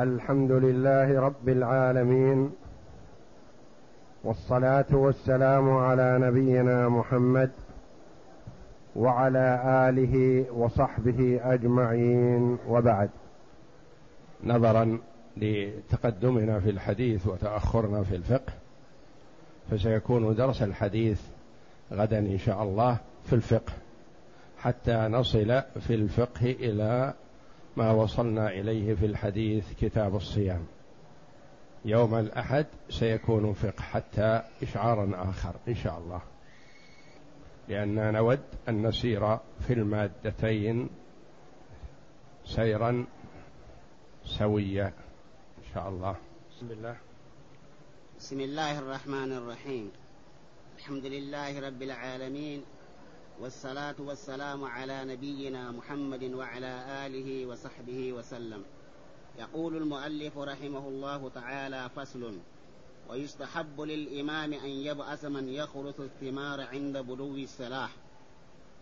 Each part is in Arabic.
الحمد لله رب العالمين والصلاة والسلام على نبينا محمد وعلى آله وصحبه أجمعين وبعد. نظرا لتقدمنا في الحديث وتأخرنا في الفقه فسيكون درس الحديث غدا إن شاء الله في الفقه حتى نصل في الفقه إلى ما وصلنا إليه في الحديث كتاب الصيام. يوم الأحد سيكون فقه حتى اشعارا آخر إن شاء الله. لاننا نود أن نسير في المادتين سيرا سويا إن شاء الله. بسم الله. بسم الله الرحمن الرحيم. الحمد لله رب العالمين. والصلاة والسلام على نبينا محمد وعلى آله وصحبه وسلم. يقول المؤلف رحمه الله تعالى فصل ويستحب للإمام أن يبعث من يخرس الثمار عند بلوغ السلاح.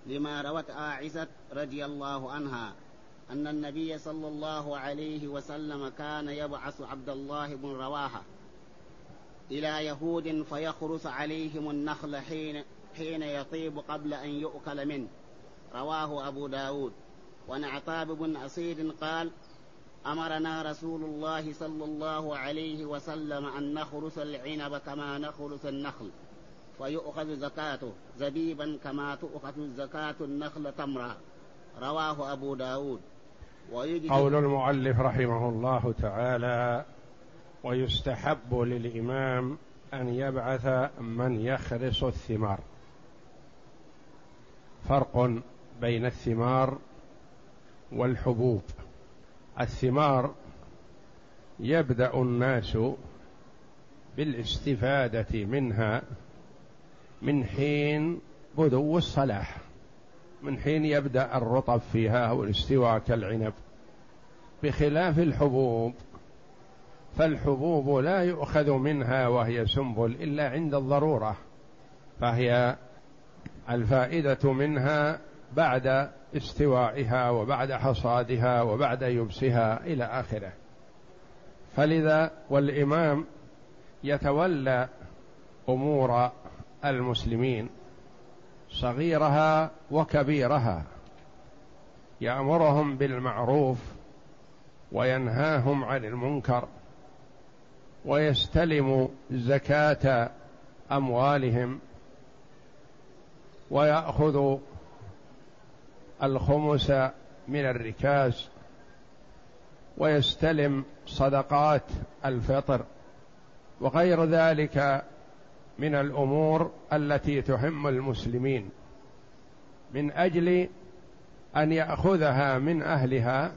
لما روت عائشة رضي الله عنها أن النبي صلى الله عليه وسلم كان يبعث عبد الله بن رواحة إلى يهود فيخرس عليهم النخل حين حين يطيب قبل أن يؤكل منه. رواه أبو داود. ونعطاب بن أسيد قال أمرنا رسول الله صلى الله عليه وسلم أن نخرس العنب كما نخرس النخل فيؤخذ زكاته زبيبا كما تؤخذ زكاة النخل تمرا. رواه أبو داود. قول المؤلف رحمه الله تعالى ويستحب للإمام أن يبعث من يخرس الثمار. فرق بين الثمار والحبوب. الثمار يبدأ الناس بالاستفادة منها من حين بدو الصلاح. من حين يبدأ الرطب فيها والاستواء كالعنب. بخلاف الحبوب فالحبوب لا يؤخذ منها وهي سنبل إلا عند الضرورة فهي الفائدة منها بعد استوائها وبعد حصادها وبعد يبسها إلى آخره. فلذا والإمام يتولى أمور المسلمين صغيرها وكبيرها يأمرهم بالمعروف وينهاهم عن المنكر ويستلم زكاة أموالهم ويأخذ الخمس من الركاز ويستلم صدقات الفطر. وغير ذلك من الأمور التي تهم المسلمين. من أجل أن يأخذها من أهلها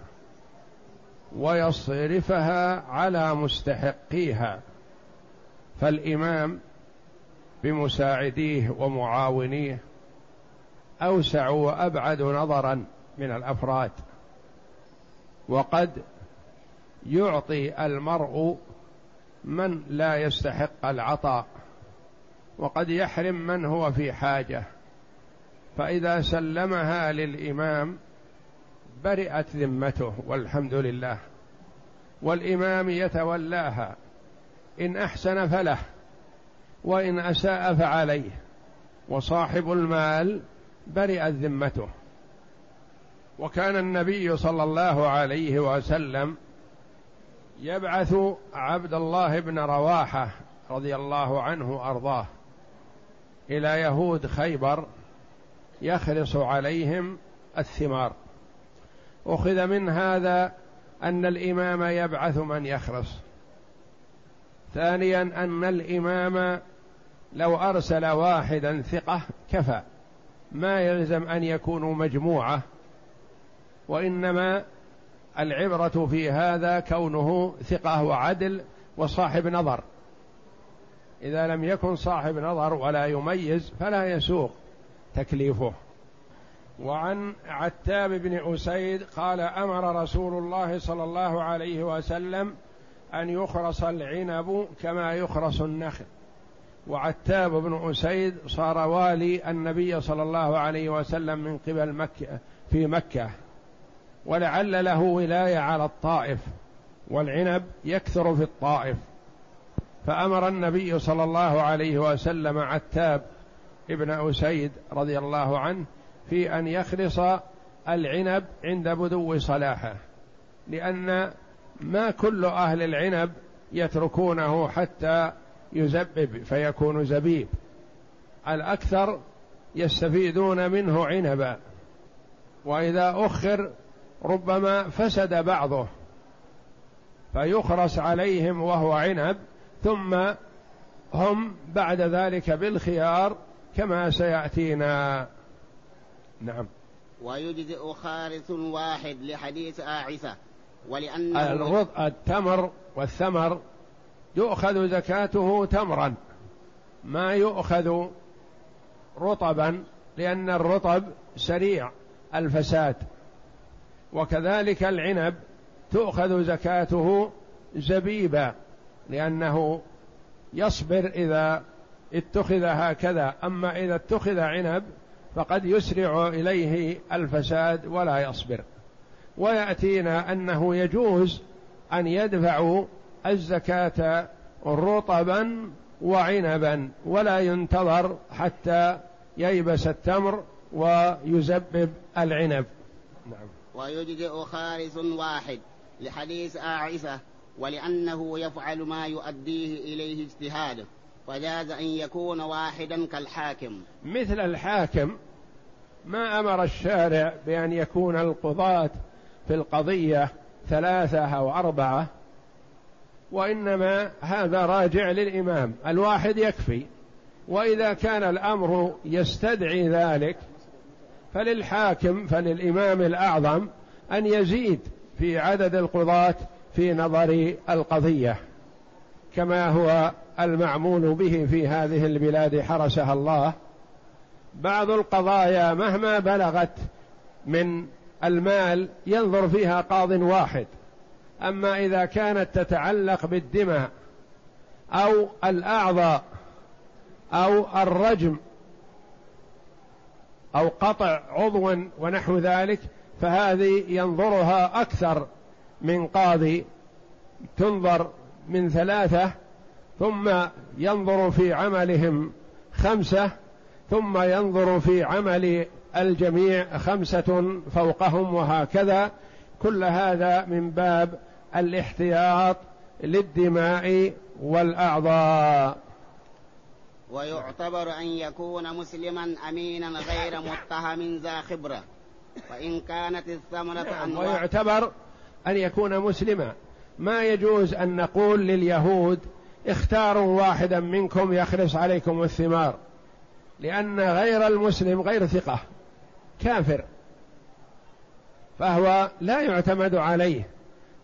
ويصرفها على مستحقيها. فالإمام بمساعديه ومعاونيه أوسع وأبعد نظرا من الأفراد. وقد يعطي المرء من لا يستحق العطاء وقد يحرم من هو في حاجة. فإذا سلمها للإمام برئت ذمته والحمد لله. والإمام يتولاها إن أحسن فله وإن أساء فعليه. وصاحب المال برئت ذمته. وكان النبي صلى الله عليه وسلم يبعث عبد الله بن رواحة رضي الله عنه ارضاه إلى يهود خيبر يخرص عليهم الثمار. أخذ من هذا أن الإمام يبعث من يخرص. ثانيا أن الإمام لو أرسل واحدا ثقة كفى. ما يلزم أن يكونوا مجموعة وإنما العبرة في هذا كونه ثقة وعدل وصاحب نظر. إذا لم يكن صاحب نظر ولا يميز فلا يسوق تكليفه. وعن عتاب بن أسيد قال أمر رسول الله صلى الله عليه وسلم أن يخرص العنب كما يخرص النخل. وعتاب بن أسيد صار والي النبي صلى الله عليه وسلم من قبل مكة في مكة. ولعل له ولاية على الطائف والعنب يكثر في الطائف. فأمر النبي صلى الله عليه وسلم عتاب ابن أسيد رضي الله عنه في أن يخلص العنب عند بدو صلاحه لأن ما كل أهل العنب يتركونه حتى يزبب فيكون زبيب. الأكثر يستفيدون منه عنبا. وإذا أخر ربما فسد بعضه. فيخرس عليهم وهو عنب ثم هم بعد ذلك بالخيار كما سيأتينا. نعم. ويجزئ خارث واحد لحديث آعثة ولأن التمر والثمر يؤخذ زكاته تمرا. ما يؤخذ رطبا لأن الرطب سريع الفساد. وكذلك العنب تؤخذ زكاته زبيبا لأنه يصبر إذا اتخذ هكذا. أما إذا اتخذ عنب فقد يسرع إليه الفساد ولا يصبر. ويأتينا أنه يجوز أن يدفعوا الزكاة رطبا وعنبا ولا ينتظر حتى ييبس التمر ويزبب العنب. نعم. ويجزئ خارس واحد لحديث آعسة ولأنه يفعل ما يؤديه إليه اجتهاده فجاز أن يكون واحدا كالحاكم. مثل الحاكم ما أمر الشارع بأن يكون القضاة في القضية ثلاثة أو أربعة وإنما هذا راجع للإمام. الواحد يكفي. وإذا كان الأمر يستدعي ذلك فللحاكم فللإمام الأعظم أن يزيد في عدد القضاة في نظر القضية كما هو المعمول به في هذه البلاد حرسها الله. بعض القضايا مهما بلغت من المال ينظر فيها قاض واحد. أما إذا كانت تتعلق بالدماء أو الأعضاء أو الرجم أو قطع عضو ونحو ذلك فهذه ينظرها أكثر من قاضي تنظر من ثلاثة ثم ينظر في عملهم خمسة ثم ينظر في عمل الجميع خمسة فوقهم وهكذا. كل هذا من باب الاحتياط للدماء والأعضاء. ويعتبر أن يكون مسلما أمينا غير متهم ذا خبرة. وإن كانت الثمرة نعم ويعتبر أن يكون مسلما. ما يجوز أن نقول لليهود اختاروا واحدا منكم يخلص عليكم الثمار لأن غير المسلم غير ثقة كافر فهو لا يعتمد عليه.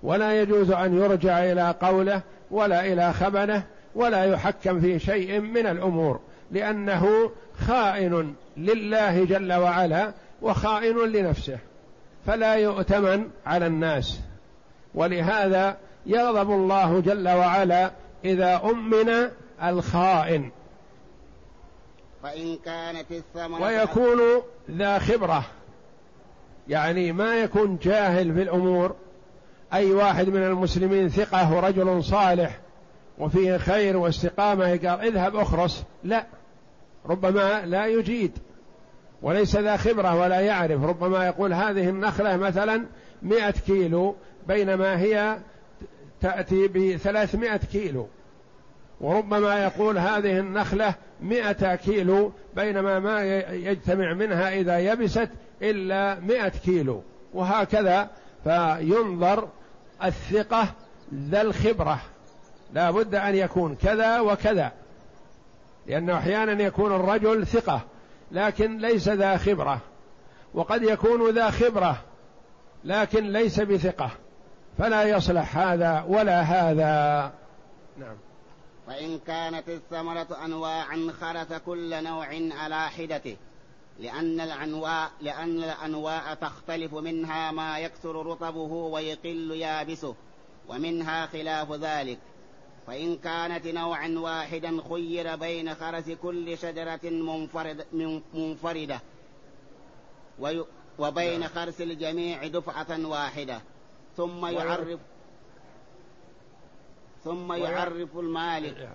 ولا يجوز أن يرجع إلى قوله ولا إلى خبنه ولا يحكم في شيء من الأمور لأنه خائن لله جل وعلا وخائن لنفسه فلا يؤتمن على الناس. ولهذا يغضب الله جل وعلا إذا أمن الخائن. فإن كانت الثمرة ويكون ذا خبرة يعني ما يكون جاهل في الأمور أي واحد من المسلمين ثقة ورجل صالح وفيه خير واستقامة قال اذهب أخرس. لا ربما لا يجيد وليس ذا خبرة ولا يعرف. ربما يقول هذه النخلة مثلا مئة كيلو بينما هي تأتي بثلاثمائة كيلو. وربما يقول هذه النخلة مئة كيلو بينما ما يجتمع منها إذا يبست إلا مئة كيلو. وهكذا فينظر الثقة ذا الخبرة. لا بد أن يكون كذا وكذا. لأنه أحيانا يكون الرجل ثقة لكن ليس ذا خبرة. وقد يكون ذا خبرة لكن ليس بثقة. فلا يصلح هذا ولا هذا. نعم. فإن كانت الثمرة أنواعا خرث كل نوع على حدته. لأن الأنواع لأن الأنواع تختلف منها ما يكثر رطبه ويقل يابسه ومنها خلاف ذلك. فإن كانت نوعا واحدا خير بين خرس كل شجرة منفرد منفردة. وبين نعم. خرس الجميع دفعة واحدة. ثم يعرف ثم يعرف المالك.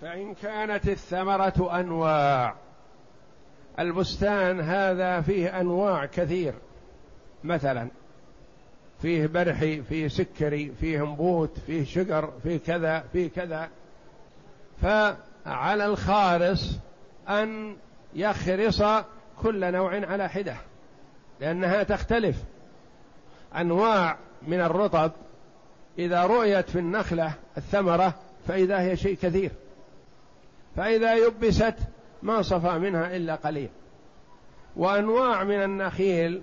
فإن كانت الثمرة أنواع البستان هذا فيه أنواع كثير. مثلا فيه برحي فيه سكري فيه نبوت فيه شجر فيه كذا فيه كذا. فعلى الخارص أن يخرص كل نوع على حدة لأنها تختلف. أنواع من الرطب إذا رؤيت في النخلة الثمرة فإذا هي شيء كثير. فإذا يبست ما صفى منها إلا قليل. وأنواع من النخيل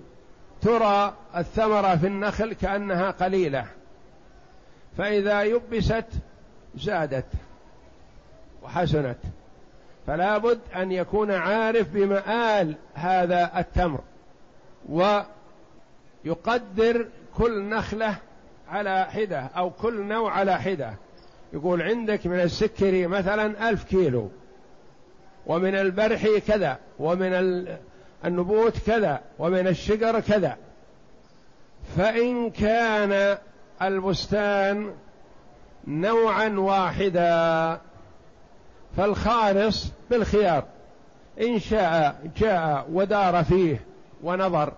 ترى الثمرة في النخل كأنها قليلة فإذا يبست زادت وحسنت فلا بد أن يكون عارف بمآل هذا التمر ويقدر كل نخلة على حدة أو كل نوع على حدة. يقول عندك من السكري مثلا ألف كيلو ومن البرح كذا ومن النبوت كذا ومن الشجر كذا. فإن كان البستان نوعا واحدا فالخالص بالخيار. إن شاء جاء ودار فيه ونظر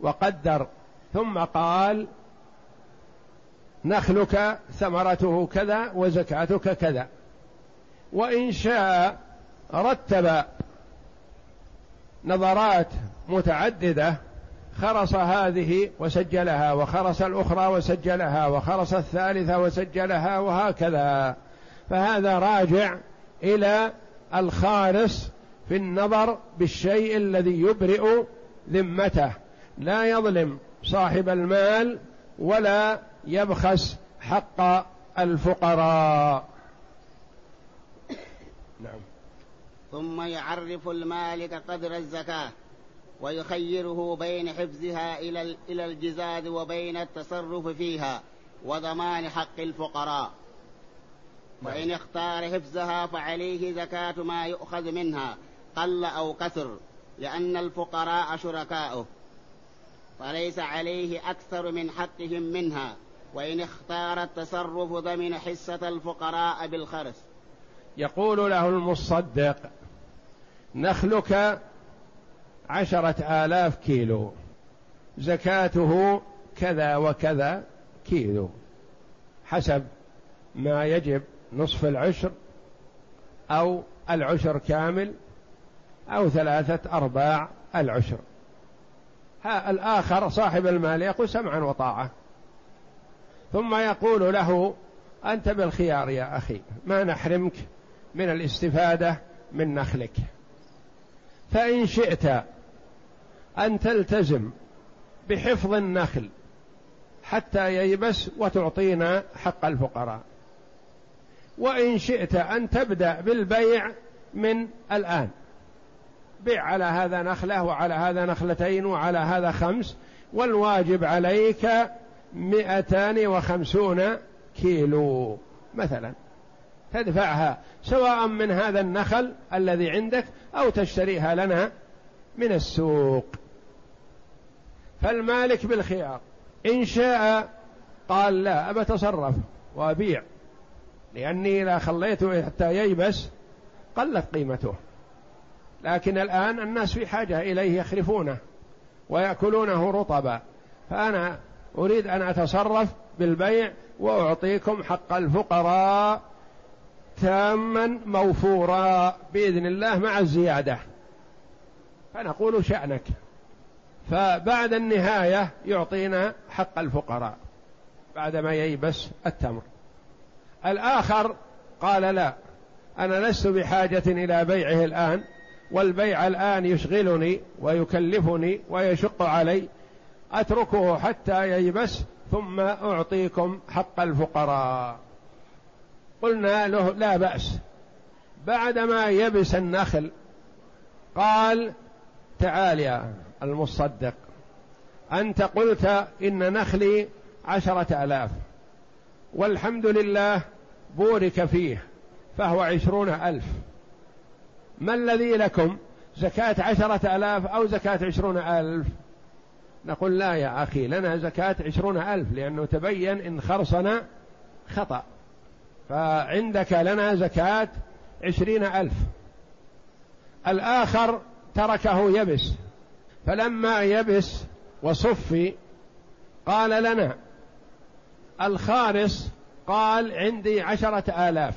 وقدر ثم قال نخلك ثمرته كذا وزكاتك كذا. وإن شاء رتب نظرات متعددة خرص هذه وسجلها وخرص الأخرى وسجلها وخرص الثالثة وسجلها وهكذا. فهذا راجع إلى الخارص في النظر بالشيء الذي يبرئ ذمته. لا يظلم صاحب المال ولا يبخس حق الفقراء نعم ثم يعرف المالك قدر الزكاة ويخيره بين حفظها إلى إلى الجزاد وبين التصرف فيها وضمان حق الفقراء. وإن اختار حفظها فعليه زكاة ما يؤخذ منها قل أو كثر لأن الفقراء شركاؤه. فليس عليه أكثر من حقهم منها وإن اختار التصرف ضمن حصة الفقراء بالخرس. يقول له المصدق نخلك عشرة آلاف كيلو. زكاته كذا وكذا كيلو. حسب ما يجب نصف العشر أو العشر كامل أو ثلاثة أرباع العشر. ها الآخر صاحب المال يقول سمعا وطاعة. ثم يقول له أنت بالخيار يا أخي ما نحرمك من الاستفادة من نخلك. فإن شئت أن تلتزم بحفظ النخل حتى ييبس وتعطينا حق الفقراء. وإن شئت أن تبدأ بالبيع من الآن. بيع على هذا نخلة وعلى هذا نخلتين وعلى هذا خمس والواجب عليك مئتان وخمسون كيلو مثلا. تدفعها سواء من هذا النخل الذي عندك أو تشتريها لنا من السوق. فالمالك بالخيار. إن شاء قال لا أتصرف وأبيع. لأني إذا خليته حتى ييبس قلت قيمته. لكن الآن الناس في حاجة إليه يخرفونه ويأكلونه رطبا. فأنا أريد أن أتصرف بالبيع وأعطيكم حق الفقراء تاما موفورا بإذن الله مع الزيادة. فنقول شأنك. فبعد النهاية يعطينا حق الفقراء. بعدما ييبس التمر. الآخر قال لا أنا لست بحاجة إلى بيعه الآن والبيع الآن يشغلني ويكلفني ويشق علي. أتركه حتى ييبس ثم أعطيكم حق الفقراء. قلنا له لا بأس. بعدما يبس النخل قال تعال يا المصدق أنت قلت إن نخلي عشرة آلاف والحمد لله بورك فيه فهو عشرون ألف. ما الذي لكم؟ زكاة عشرة آلاف أو زكاة عشرون ألف؟ نقول لا يا أخي لنا زكاة عشرون ألف لأنه تبين إن خرصنا خطأ. فعندك لنا زكاة عشرين ألف. الآخر تركه يبس. فلما يبس وصفي قال لنا الخارس قال عندي عشرة آلاف.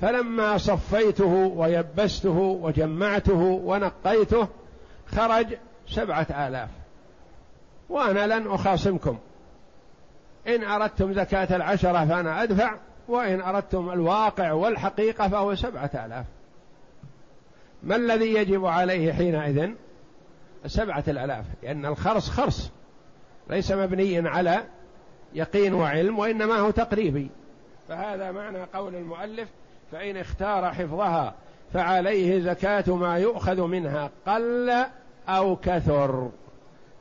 فلما صفيته ويبسته وجمعته ونقيته خرج سبعة آلاف. وأنا لن أخاصمكم. إن أردتم زكاة العشرة فأنا أدفع وإن أردتم الواقع والحقيقة فهو سبعة آلاف. ما الذي يجب عليه حينئذ؟ سبعة الآلاف لأن الخرص خرص ليس مبنيا على يقين وعلم وإنما هو تقريبي. فهذا معنى قول المؤلف فإن اختار حفظها فعليه زكاة ما يؤخذ منها قل أو كثر.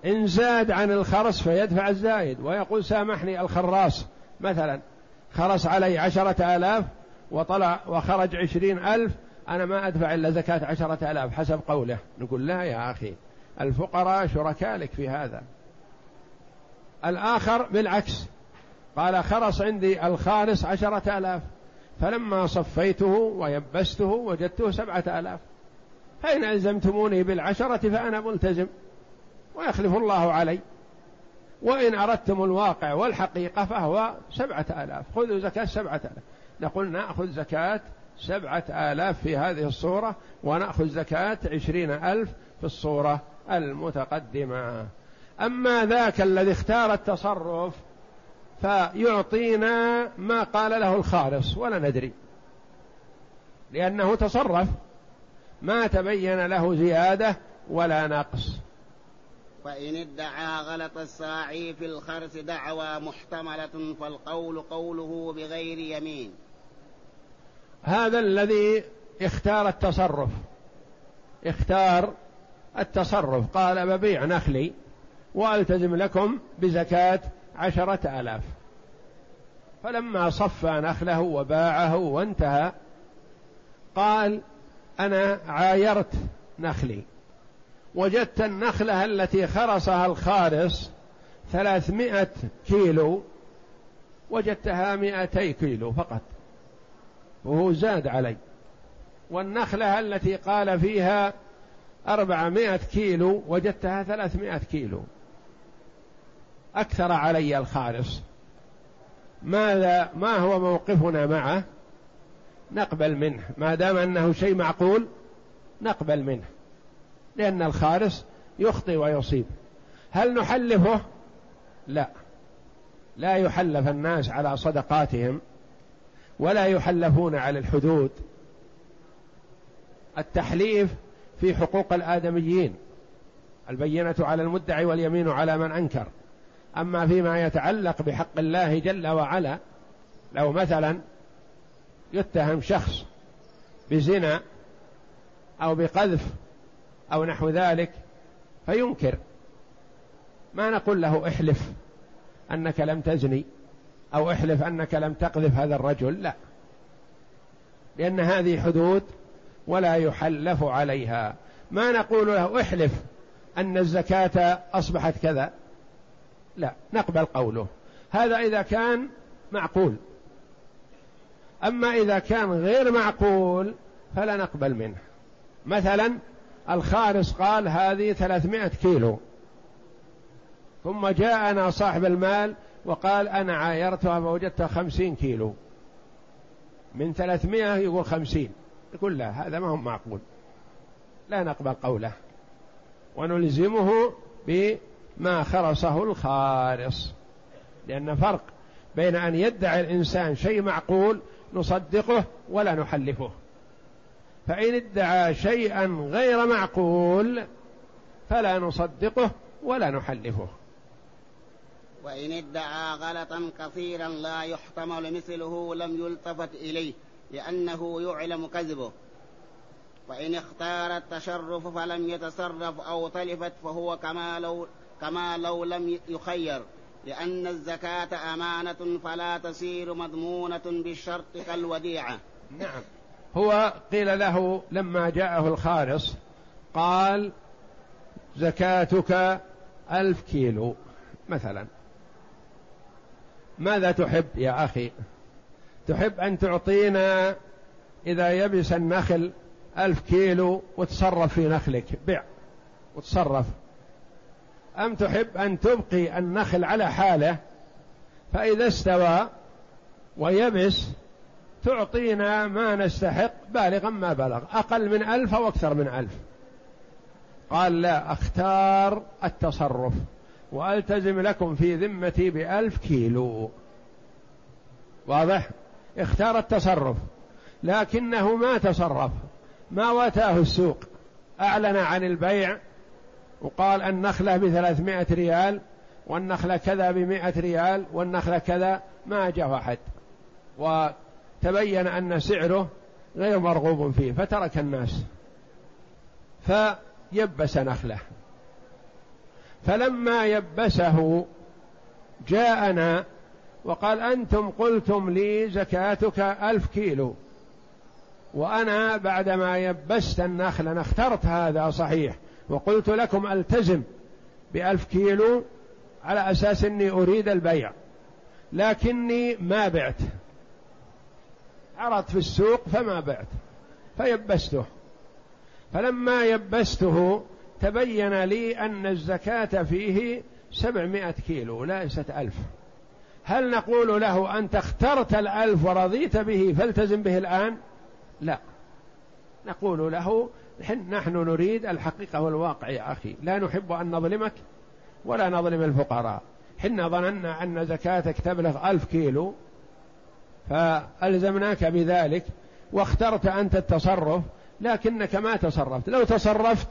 إن زاد عن الخرص فيدفع الزايد. ويقول سامحني الخراص مثلا خرص علي عشرة آلاف وطلع وخرج عشرين ألف أنا ما أدفع إلا زكاة عشرة آلاف. حسب قوله. نقول لا يا أخي الفقراء شركاء لك في هذا. الآخر بالعكس. قال خرص عندي الخالص عشرة آلاف. فلما صفيته ويبسته وجدته سبعة آلاف. فإن ألزمتموني بالعشرة فأنا ملتزم. ويخلف الله علي. وإن أردتم الواقع والحقيقة فهو سبعة آلاف. خذوا زكاة سبعة آلاف. نقول نأخذ زكاة سبعة آلاف في هذه الصورة ونأخذ زكاة عشرين ألف في الصورة المتقدمة. أما ذاك الذي اختار التصرف فيعطينا ما قال له الخالص ولا ندري. لأنه تصرف. ما تبين له زيادة ولا نقص. فإن ادعى غلط الساعي في الخرس دعوى محتملة فالقول قوله بغير يمين. هذا الذي اختار التصرف. اختار التصرف. قال ببيع نخلي وألتزم لكم بزكاة عشرة آلاف. فلما صفى نخله وباعه وانتهى قال أنا عايرت نخلي. وجدت النخلة التي خرصها الخارص ثلاثمائة كيلو وجدتها مائتي كيلو فقط وهو زاد علي. والنخلة التي قال فيها أربعمائة كيلو وجدتها ثلاثمائة كيلو. أكثر علي الخالص ماذا ما هو موقفنا معه؟ نقبل منه. ما دام أنه شيء معقول نقبل منه. لأن الخالص يخطئ ويصيب. هل نحلفه؟ لا. لا يحلف الناس على صدقاتهم ولا يحلفون على الحدود. التحليف في حقوق الآدميين البينة على المدعي واليمين على من أنكر. أما فيما يتعلق بحق الله جل وعلا لو مثلا يتهم شخص بزنا أو بقذف أو نحو ذلك فينكر. ما نقول له احلف أنك لم تزني أو احلف أنك لم تقذف هذا الرجل لا. لأن هذه حدود ولا يحلف عليها. ما نقول له احلف أن الزكاة أصبحت كذا لا. نقبل قوله. هذا إذا كان معقول. أما إذا كان غير معقول فلا نقبل منه. مثلا الخارس قال هذه ثلاثمائة كيلو. ثم جاءنا صاحب المال وقال أنا عايرتها فوجدتها خمسين كيلو. من ثلاثمائة يقول خمسين. يقول لا هذا ما هو معقول. لا نقبل قوله. ونلزمه بما خرصه الخارص. لأن فرق بين أن يدعي الإنسان شيء معقول نصدقه ولا نحلفه. فإن ادعى شيئا غير معقول فلا نصدقه ولا نحلفه. وإن ادعى غلطا كثيرا لا يحتمل مثله لم يلتفت إليه لأنه يعلم كذبه. وإن اختار التشرف فلم يتصرف أو تلفت فهو كما لو كما لو لم يخير لأن الزكاة أمانة فلا تصير مضمونة بالشرط كالوديعة. نعم. هو قيل له لما جاءه الخالص قال زكاتك ألف كيلو مثلا. ماذا تحب يا أخي؟ تحب أن تعطينا إذا يبس النخل ألف كيلو وتصرف في نخلك؟ بع وتصرف. أم تحب أن تبقي النخل على حاله؟ فإذا استوى ويبس تعطينا ما نستحق بالغا ما بلغ. أقل من ألف أو أكثر من ألف. قال لا أختار التصرف وألتزم لكم في ذمتي بألف كيلو. واضح؟ اختار التصرف. لكنه ما تصرف. ما واتاه السوق. أعلن عن البيع وقال النخلة بثلاثمائة ريال والنخلة كذا بمائة ريال والنخلة كذا ما جاء أحد. وتبين أن سعره غير مرغوب فيه فترك الناس فيبس نخلة. فلما يبسه جاءنا وقال أنتم قلتم لي زكاتك ألف كيلو وأنا بعدما يبست النخل أنا اخترت هذا صحيح وقلت لكم ألتزم بألف كيلو على أساس أني أريد البيع لكني ما بعت. عرضت في السوق فما بعت فيبسته. فلما يبسته تبين لي أن الزكاة فيه سبعمائة كيلو ليست ألف. هل نقول له أنت اخترت الألف ورضيت به فالتزم به الآن؟ لا. نقول له نحن نريد الحقيقة والواقع يا أخي. لا نحب أن نظلمك ولا نظلم الفقراء. حنا ظننا أن زكاتك تبلغ ألف كيلو فألزمناك بذلك واخترت أنت التصرف لكنك ما تصرفت. لو تصرفت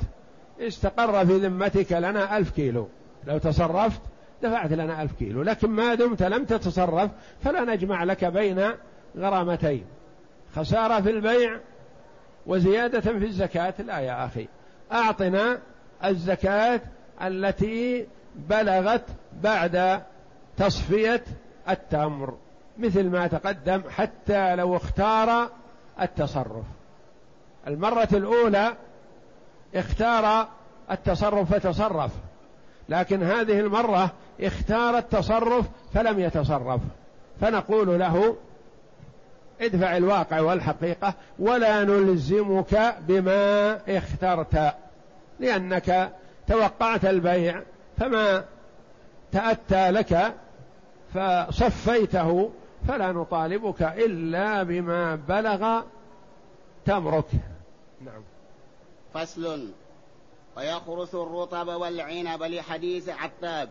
استقر في ذمتك لنا ألف كيلو. لو تصرفت دفعت لنا ألف كيلو. لكن ما دمت لم تتصرف فلا نجمع لك بين غرامتين. خسارة في البيع وزيادة في الزكاة. لا يا أخي. أعطنا الزكاة التي بلغت بعد تصفية التمر. مثل ما تقدم حتى لو اختار التصرف. المرة الأولى اختار التصرف فتصرف لكن هذه المرة اختار التصرف فلم يتصرف. فنقول له ادفع الواقع والحقيقة ولا نلزمك بما اخترت لأنك توقعت البيع فما تأتى لك فصفيته فلا نطالبك إلا بما بلغ تمرك. نعم. فصل. ويخرس الرطب والعنب لحديث عتاب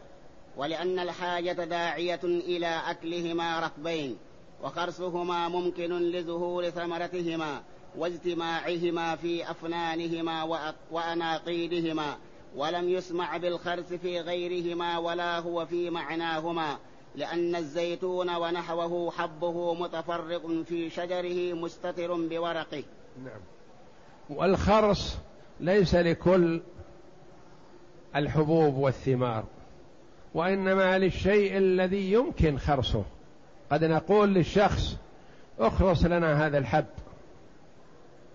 ولأن الحاجة داعية إلى أكلهما رطبين وخرسهما ممكن لظهور ثمرتهما واجتماعهما في أفنانهما وأناقيدهما ولم يسمع بالخرس في غيرهما ولا هو في معناهما. لأن الزيتون ونحوه حبه متفرق في شجره مستتر بورقه. نعم. والخرس ليس لكل الحبوب والثمار وإنما للشيء الذي يمكن خرسه قد نقول للشخص اخرس لنا هذا الحب.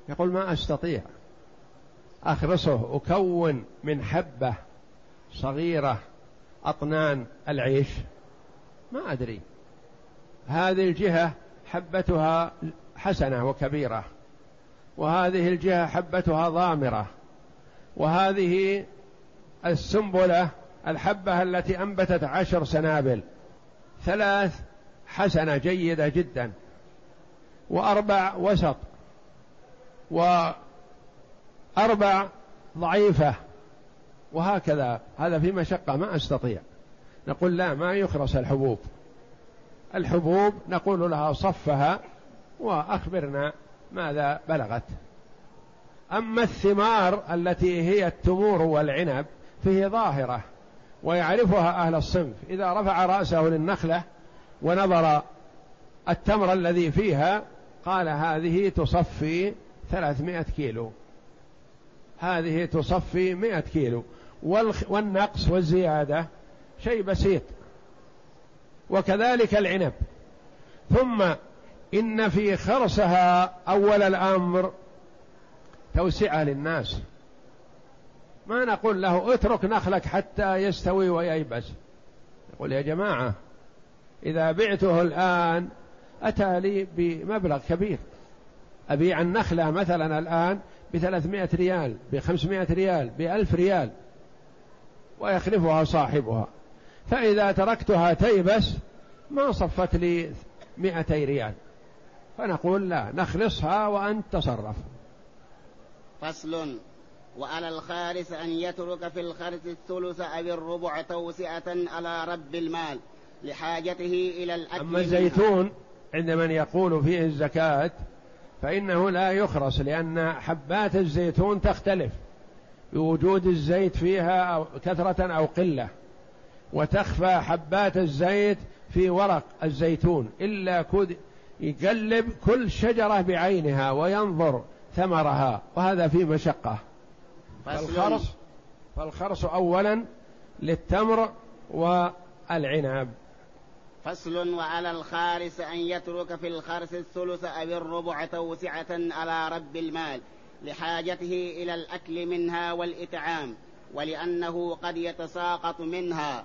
يقول ما أستطيع. اخرسه أكون من حبة صغيرة أطنان العيش. ما أدري. هذه الجهة حبتها حسنة وكبيرة وهذه الجهة حبتها ضامرة وهذه السنبلة الحبة التي أنبتت عشر سنابل ثلاث حسنة جيدة جدا وأربع وسط وأربع ضعيفة وهكذا. هذا في مشقة ما أستطيع. نقول لا ما يخرس الحبوب. الحبوب نقول لها صفها وأخبرنا ماذا بلغت. أما الثمار التي هي التمور والعنب فهي ظاهرة ويعرفها أهل الصنف. إذا رفع رأسه للنخلة ونظر التمر الذي فيها قال هذه تصفي ثلاثمائة كيلو. هذه تصفي مائة كيلو. والنقص والزيادة شيء بسيط. وكذلك العنب. ثم إن في خرسها أول الأمر توسعة للناس. ما نقول له اترك نخلك حتى يستوي وييبس. يقول يا جماعة إذا بعته الآن أتى لي بمبلغ كبير. أبيع النخلة مثلا الآن بثلاثمائة ريال بخمسمائة ريال بألف ريال. ويخلفها صاحبها. فإذا تركتها تيبس ما صفت لي مئتي ريال. فنقول لا نخلصها وأنت تصرف. فصل. وعلى الخارس أن يترك في الخرس الثلث أو الربع توسئة على رب المال لحاجته إلى الأكل أما الزيتون عند من يقول فيه الزكاة فإنه لا يخرس لأن حبات الزيتون تختلف. بوجود الزيت فيها أو كثرة أو قلة. وتخفى حبات الزيت في ورق الزيتون إلا كد يقلب كل شجرة بعينها وينظر ثمرها وهذا في مشقة. فالخرص فالخرص أولا للتمر والعنب. فصل وعلى الخارس أن يترك في الخرس الثلث أو الربع توسعة على رب المال لحاجته إلى الأكل منها والإطعام ولأنه قد يتساقط منها.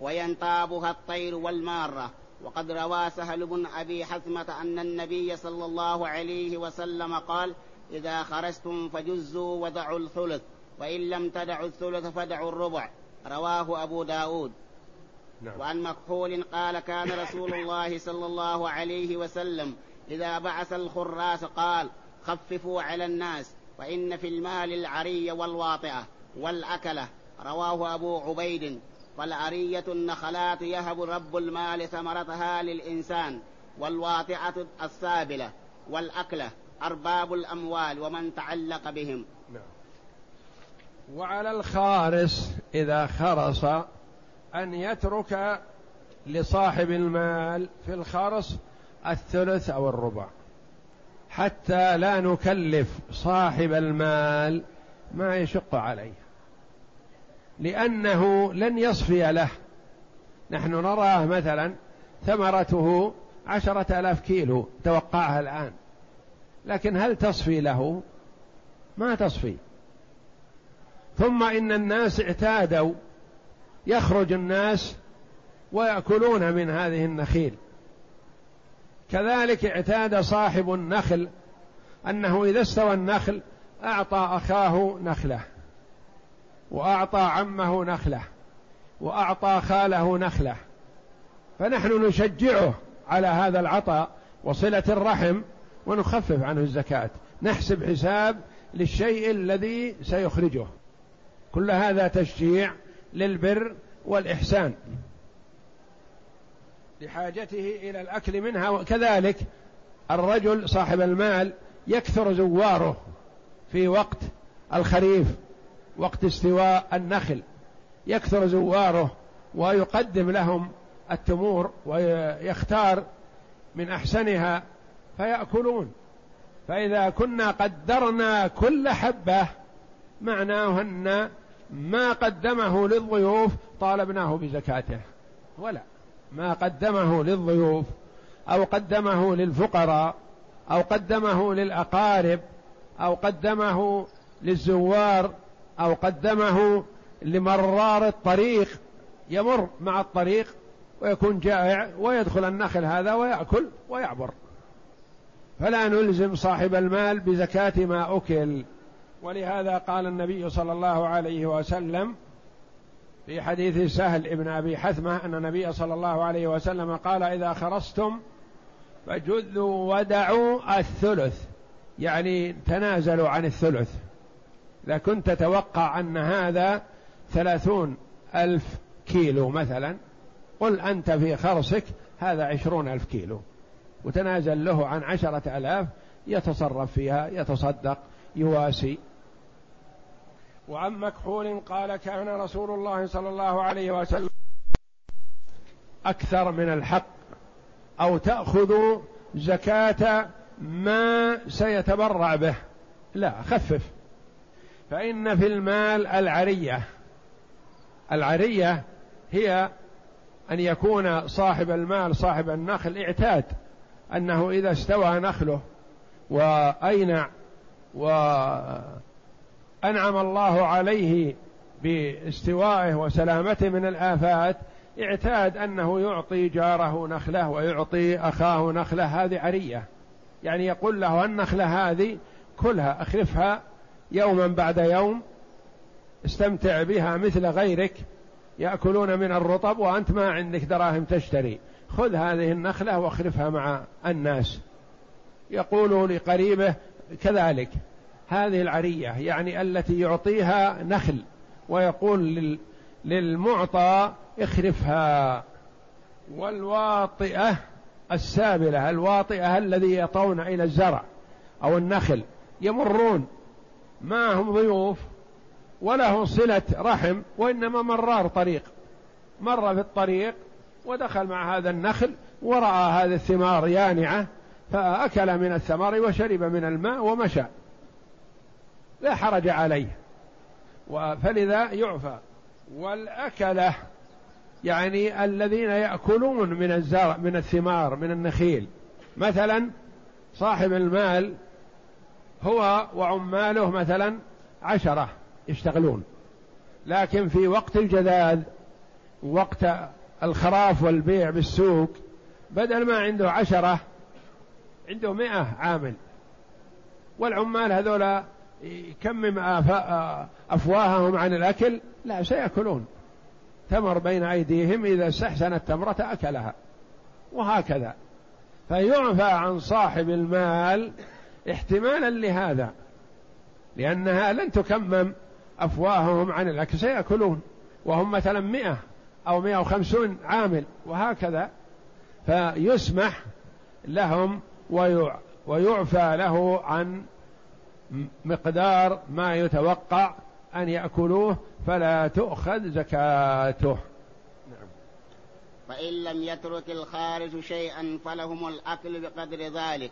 وينتابها الطير والمارة. وقد روى سهل بن أبي حثمة أن النبي صلى الله عليه وسلم قال إذا خرجتم فجزوا ودعوا الثلث وإن لم تدعوا الثلث فدعوا الربع. رواه أبو داود. نعم. وعن مكحول قال كان رسول الله صلى الله عليه وسلم إذا بعث الخراس قال خففوا على الناس وإن في المال العري والواطئة والأكلة. رواه أبو عبيد والعرية النخلات يهب رب المال ثمرتها للإنسان والواطئة السابلة والأكلة أرباب الأموال ومن تعلق بهم نعم. وعلى الخارس إذا خرص أن يترك لصاحب المال في الخرص الثلث أو الربع حتى لا نكلف صاحب المال ما يشق عليه لأنه لن يصفي له. نحن نراه مثلا ثمرته عشرة آلاف كيلو توقعها الآن. لكن هل تصفي له؟ ما تصفي. ثم إن الناس اعتادوا. يخرج الناس ويأكلون من هذه النخيل. كذلك اعتاد صاحب النخل أنه إذا استوى النخل أعطى أخاه نخلة. وأعطى عمه نخلة وأعطى خاله نخلة. فنحن نشجعه على هذا العطاء وصلة الرحم ونخفف عنه الزكاة. نحسب حساب للشيء الذي سيخرجه. كل هذا تشجيع للبر والإحسان. لحاجته إلى الأكل منها وكذلك الرجل صاحب المال يكثر زواره في وقت الخريف. وقت استواء النخل. يكثر زواره ويقدم لهم التمور ويختار من أحسنها فيأكلون. فإذا كنا قدرنا كل حبة معناه أن ما قدمه للضيوف طالبناه بزكاته. ولا. ما قدمه للضيوف أو قدمه للفقراء أو قدمه للأقارب أو قدمه للزوار أو قدمه لمرار الطريق يمر مع الطريق ويكون جائع ويدخل النخل هذا ويأكل ويعبر. فلا نلزم صاحب المال بزكاة ما أكل. ولهذا قال النبي صلى الله عليه وسلم في حديث سهل ابن أبي حثمة أن النبي صلى الله عليه وسلم قال إذا خرستم فجذوا ودعوا الثلث. يعني تنازلوا عن الثلث. إذا كنت تتوقع أن هذا ثلاثون ألف كيلو مثلا. قل أنت في خرصك هذا عشرون ألف كيلو. وتنازل له عن عشرة ألاف يتصرف فيها يتصدق يواسي. وعن مكحول قال كان رسول الله صلى الله عليه وسلم أكثر من الحق أو تأخذ زكاة ما سيتبرع به. لا خفف. فإن في المال العرية. العرية هي أن يكون صاحب المال صاحب النخل اعتاد أنه إذا استوى نخله وأينع وأنعم الله عليه باستوائه وسلامته من الآفات اعتاد أنه يعطي جاره نخلة ويعطي أخاه نخلة. هذه عرية. يعني يقول له النخلة هذه كلها اخرفها يوما بعد يوم استمتع بها مثل غيرك يأكلون من الرطب وأنت ما عندك دراهم تشتري. خذ هذه النخلة واخرفها مع الناس. يقول لقريبه كذلك. هذه العرية يعني التي يعطيها نخل ويقول للمعطى اخرفها والواطئة السابلة الواطئة الذي يطون إلى الزرع أو النخل يمرون معهم ضيوف وله صلة رحم وإنما مرار طريق. مر في الطريق ودخل مع هذا النخل ورأى هذه الثمار يانعة فأكل من الثمر وشرب من الماء ومشى. لا حرج عليه. فلذا يعفى. والأكلة يعني الذين يأكلون من الزرع من الثمار من النخيل. مثلا صاحب المال هو وعماله مثلا عشرة يشتغلون. لكن في وقت الجذاذ وقت الخراف والبيع بالسوق بدل ما عنده عشرة عنده مئة عامل. والعمال هذولا يكمم أفواههم عن الأكل؟ لا سيأكلون. تمر بين أيديهم إذا استحسن التمرة أكلها. وهكذا. فيعفى عن صاحب المال احتمالا لهذا لأنها لن تكمم أفواههم عن الأكل سيأكلون وهم مثلا مئة أو مئة وخمسون عامل وهكذا. فيسمح لهم ويعفى له عن مقدار ما يتوقع أن يأكلوه فلا تؤخذ زكاته. نعم. فإن لم يترك الخارج شيئا فلهم الأكل بقدر ذلك.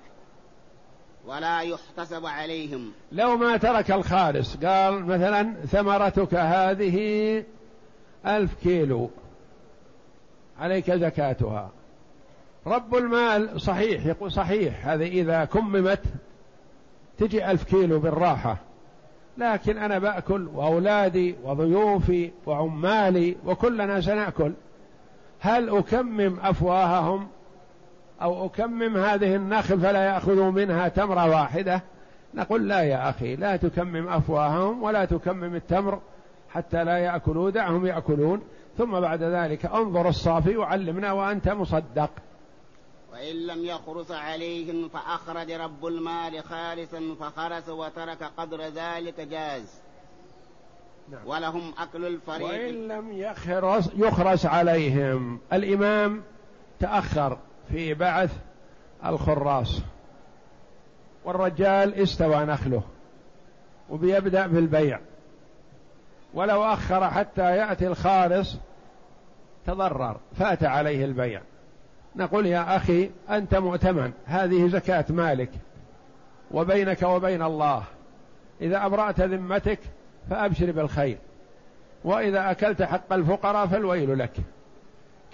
ولا يحتسب عليهم. لو ما ترك الخارس قال مثلا ثمرتك هذه ألف كيلو عليك زكاتها. رب المال صحيح يقول صحيح هذه إذا كممت تجي ألف كيلو بالراحة. لكن أنا بأكل وأولادي وضيوفي وعمالي وكلنا سنأكل هل أكمم أفواههم أو أكمم هذه النخل فلا يأخذوا منها تمرة واحدة. نقول لا يا أخي لا تكمم أفواههم ولا تكمم التمر حتى لا يأكلوا دعهم يأكلون. ثم بعد ذلك انظر الصافي وعلمنا وأنت مصدق. وإن لم يخرس عليهم فأخرج رب المال خالصا فخرس وترك قدر ذلك جاز. نعم. ولهم أكل الفريق. وإن لم يخرس, يخرس عليهم. الإمام تأخر. في بعث الخراس. والرجال استوى نخله وبيبدأ بالبيع ولو أخر حتى يأتي الخارص تضرر فات عليه البيع. نقول يا أخي أنت مؤتمن هذه زكاة مالك. وبينك وبين الله. إذا أبرأت ذمتك فأبشر بالخير. وإذا أكلت حق الفقراء فالويل لك.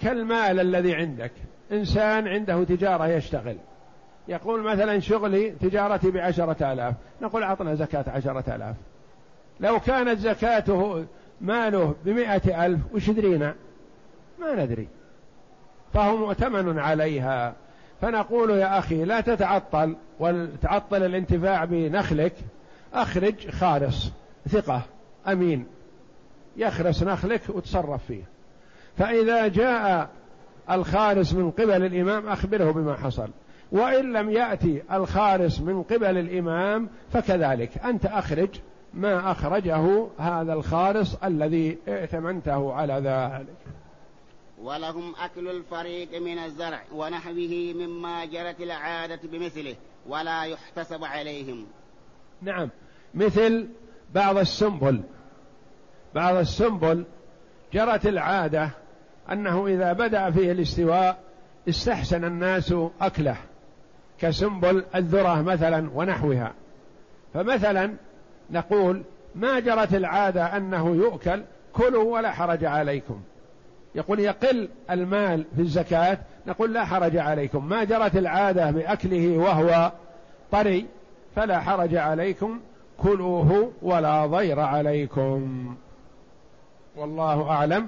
كالمال الذي عندك. إنسان عنده تجارة يشتغل. يقول مثلا شغلي تجارتي بعشرة آلاف. نقول أعطنا زكاة عشرة آلاف. لو كانت زكاته ماله بمئة ألف وش درينا ما ندري. فهو مؤتمن عليها. فنقول يا أخي لا تتعطل وتعطل الانتفاع بنخلك أخرج خالص ثقة أمين. يخرس نخلك وتصرف فيه. فإذا جاء الخارس من قبل الإمام أخبره بما حصل. وإن لم يأتي الخارس من قبل الإمام فكذلك. أنت أخرج ما أخرجه هذا الخارس الذي ائتمنته على ذلك. ولهم أكل الفريق من الزرع ونحوه مما جرت العادة بمثله ولا يحتسب عليهم. نعم. مثل بعض السنبل. بعض السنبل جرت العادة أنه إذا بدأ فيه الاستواء استحسن الناس أكله كسنبل الذرة مثلا ونحوها. فمثلا نقول ما جرت العادة أنه يؤكل كلوا ولا حرج عليكم. يقول يقل المال في الزكاة نقول لا حرج عليكم. ما جرت العادة بأكله وهو طري فلا حرج عليكم كلوه ولا ضير عليكم. والله أعلم.